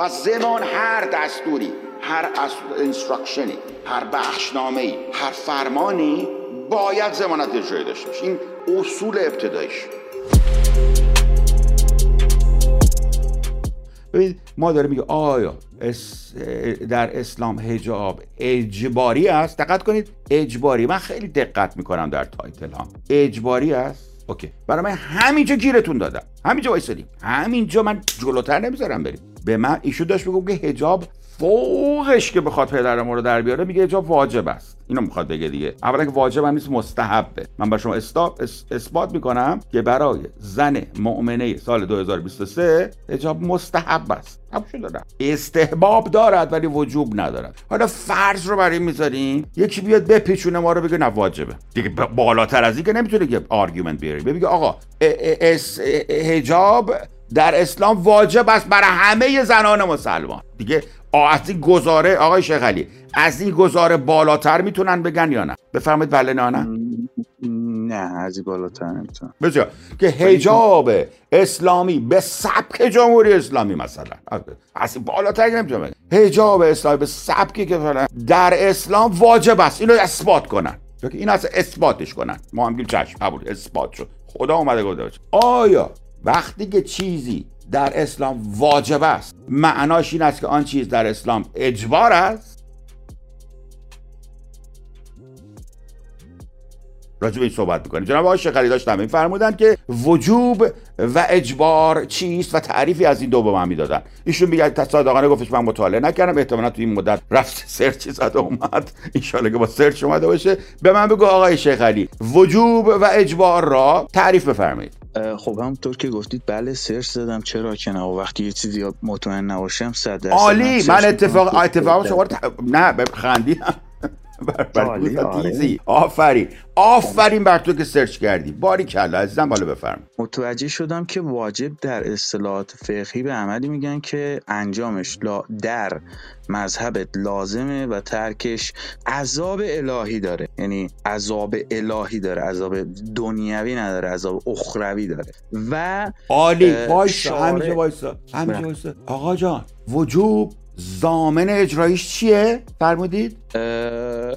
پس زمان هر دستوری هر instruction ی هر بخشنامه هر فرمانی باید ضمانت اجرایی داشته باشه. این اصول ابتدایش. ببینید ما داریم میگه آیا در اسلام حجاب اجباری است؟ دقت کنید اجباری. من خیلی دقت می‌کنم در title ها. اجباری است؟ okay. برای من همینجا گیرتون دادم. همینجا وایسادیم. همینجا من جلوتر نمی‌ذارم بریم. به من ایشون داشت میگم که حجاب فوقش که بخواد پدر ما رو در بیاره میگه حجاب واجب است. اینو می‌خواد بگه دیگه. اولا که واجب هم نیست مستحبه. من با شما استاب اثبات می‌کنم که برای زن مؤمنه سال 2023 حجاب مستحب است. دارم استحباب دارد ولی وجوب ندارد. حالا فرض رو برای می‌ذاریم یکی بیاد بپیچونه ما رو بگه نه واجبه. دیگه بالاتر از این که نمی‌تونه که argument بیاری بگه آقا حجاب در اسلام واجب است برای همه زنان مسلمان. دیگه از این گزاره آقای شیخ علی از این گزاره بالاتر می‌تونن بگن یا نه؟ بفرمایید بله نه نه؟ نه از این بالاتر نمی‌تونن بسیار. که هجاب اسلامی به سبک جمهوری اسلامی مثلا. از این بالاتر نمی‌تونن هجاب اسلامی به سبکی که در اسلام واجب است. اینو اثبات کنن. این از اثباتش کنن. ما هم چشم قبول. اثبات شد. خدا اومده گفته آیا وقتی که چیزی در اسلام واجب است معناش این است که آن چیز در اسلام اجبار است. راجع این صحبت می‌کنیم. جناب آقای شیخ داشتم این فرمودن که وجوب و اجبار چیست و تعریفی از این دو به من می‌دادن. ایشون میگه صادقانه گفتش من مطالعه نکردم احتمالا تو این مدت رفت سرچی زد اومد. ان که با سرچ اومده باشه. به من بگو آقای شیخ علی وجوب و اجبار را تعریف بفرمایید. خب همونطور که گفتید بله search زدم چرا که نه؟ وقتی یه چیزی مطمئن نباشم صد عالی! من اتفاق اتفاق شما نه خندیدم. بر تیزی آفرین. آفرین بر تو که search کردی. باری کلا عزیزم بالا بفرم متوجه شدم که واجب در اصطلاحات فقهی به عملی میگن که انجامش لا در مذهبت لازمه و ترکش عذاب الهی داره. یعنی عذاب الهی داره. عذاب دنیوی نداره. عذاب اخروی داره. و عالی. وایسا همینجا وایسا همینجا بله. وایسا. آقا جان وجوب زامن اجرایش چیه؟ فرمودید؟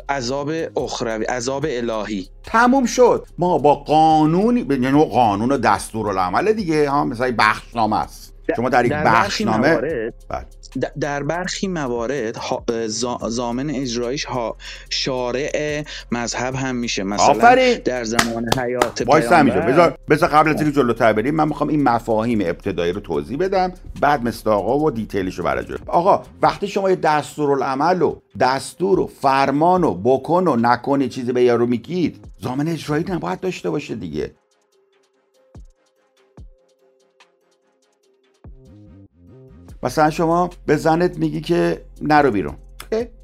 عذاب اخروی عذاب الهی. تموم شد. ما با قانون یعنی قانون و دستور العمل دیگه ها مثلا بخشنامه است. شما در یک بخشنامه بله. در برخی موارد زامن اجرایش ها شارع مذهب هم میشه مثلا آفرین. در زمان حیات بذار بذار قبل از اینکه جلوتر بریم من می‌خوام این مفاهیم ابتدایی رو توضیح بدم بعد مستاقا و دیتیلش رو برای آقا وقتی شما یه دستورالعمل و دستور و فرمان و بکن و نکنی چیزی به یارو میگید زامن اجرایی نباید داشته باشه دیگه مثلا شما به زنت میگی که نرو بیرون.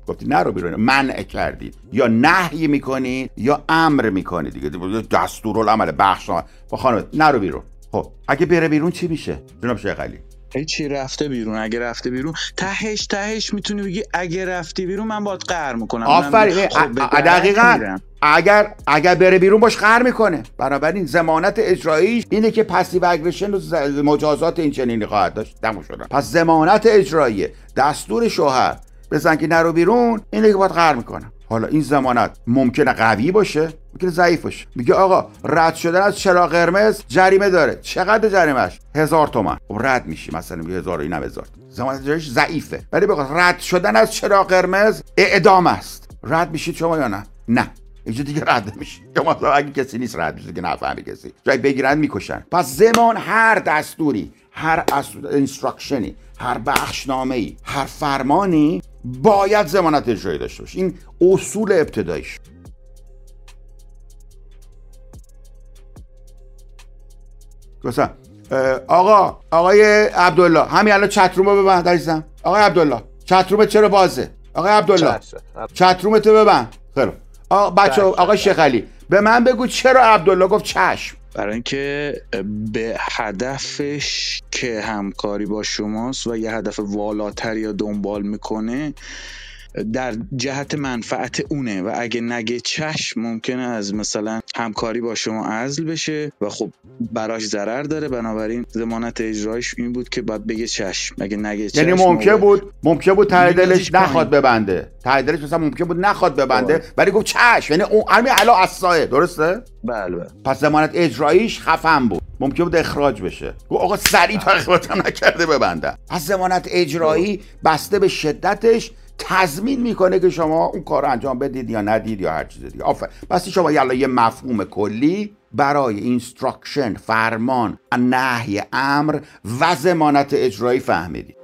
گفتی نرو بیرون. منع کردید یا نهی می‌کنید یا امر می‌کنید دیگه. دستورالعمل بخش با خانم نرو بیرون. خب اگه بره بیرون چی میشه؟ جناب شیخ علی. چی رفته بیرون؟ اگه رفته بیرون تهش تهش می‌تونی بگی اگه رفتی بیرون من باید قهر می‌کنم. آفرین. خب دقیقا. اگر اگر بره بیرون باش قهر می‌کنه. بنابراین زمانت اجراییش اینه که پسیو اگریشن و مجازات این چنینی خواهد داشت. دمو شدن پس زمانت اجرایی دستور شوهر بزن که نرو بیرون اینه که باید قهر می‌کنه. حالا این زمانت ممکنه قوی باشه؟ ممکنه ضعیف باشه. میگه آقا رد شدن از چراغ قرمز جریمه داره. چقدر جریمهش هزار تومن خب رد میشی مثلا میگه هزار اینم هزار. زمانت جایش ضعیفه. ولی بگو رد شدن از چراغ قرمز اعدام است. رد میشید شما یا نه؟ نه. اینجا دیگه رد میشه شما اگه کسی نیست رد میشه که نفهمی کسی. جای بگیرن می‌کشن. پس زمان هر دستوری هر انسترکشنی هر بخشنامه ای هر فرمانی باید زمانت اجرایی داشته باشه. این اصول ابتداییش. مثلا آقا آقای عبدالله همین الان چتروم رو ببند عزیزم. آقای عبدالله چتروم چرا بازه؟ آقای عبدالله چتروم تو ببند. خیلی بچه آقای شیخ علی به من بگو چرا عبدالله گفت چشم؟ برای اینکه به هدفش که همکاری با شماست و یه هدف والاتر یا دنبال می‌کنه در جهت منفعت اونه و اگه نگه چشم ممکنه از مثلا همکاری با شما عزل بشه و خب براش ضرر داره. بنابراین ضمانت اجرایش این بود که باید بگه چشم. اگه نگه یعنی چشم یعنی ممکن بود ممکن بود ته دلش نخواد ببنده. ته دلش مثلا ممکن بود نخواد ببنده ولی گفت چشم. یعنی اون همین علا اسایه درسته؟ بله بله. پس ضمانت اجراییش خفن بود. ممکن بود اخراج بشه. گفت آقا سریع تا اخراجم نکرده ببندم. پس ضمانت اجرایی بسته به شدتش تضمین می‌کنه که شما اون کار رو انجام بدید یا ندید یا هر چیز دیگه. آفرین پس شما یلا یه مفهوم کلی برای instruction فرمان نهی امر و ضمانت اجرایی فهمیدید.